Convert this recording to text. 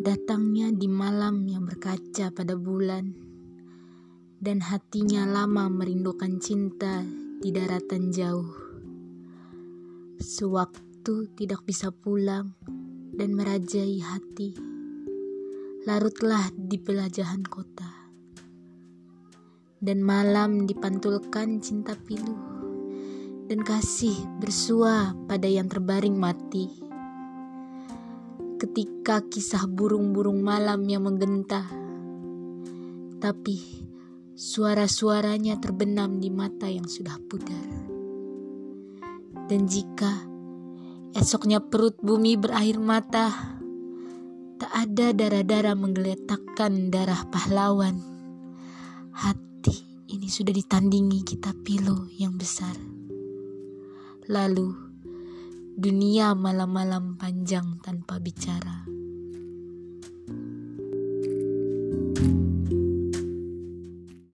Datangnya di malam yang berkaca pada bulan, dan hatinya lama merindukan cinta di daratan jauh. Sewaktu tidak bisa pulang dan merajai hati, larutlah di pelajahan kota. Dan malam dipantulkan cinta pilu, dan kasih bersua pada yang terbaring mati ketika kisah burung-burung malam yang menggenta. Tapi suara-suaranya terbenam di mata yang sudah pudar. Dan jika esoknya perut bumi berair mata, tak ada darah-darah menggeletakkan darah pahlawan. Hati ini sudah ditandingi kita pilu yang besar. Lalu, dunia malam-malam panjang tanpa bicara.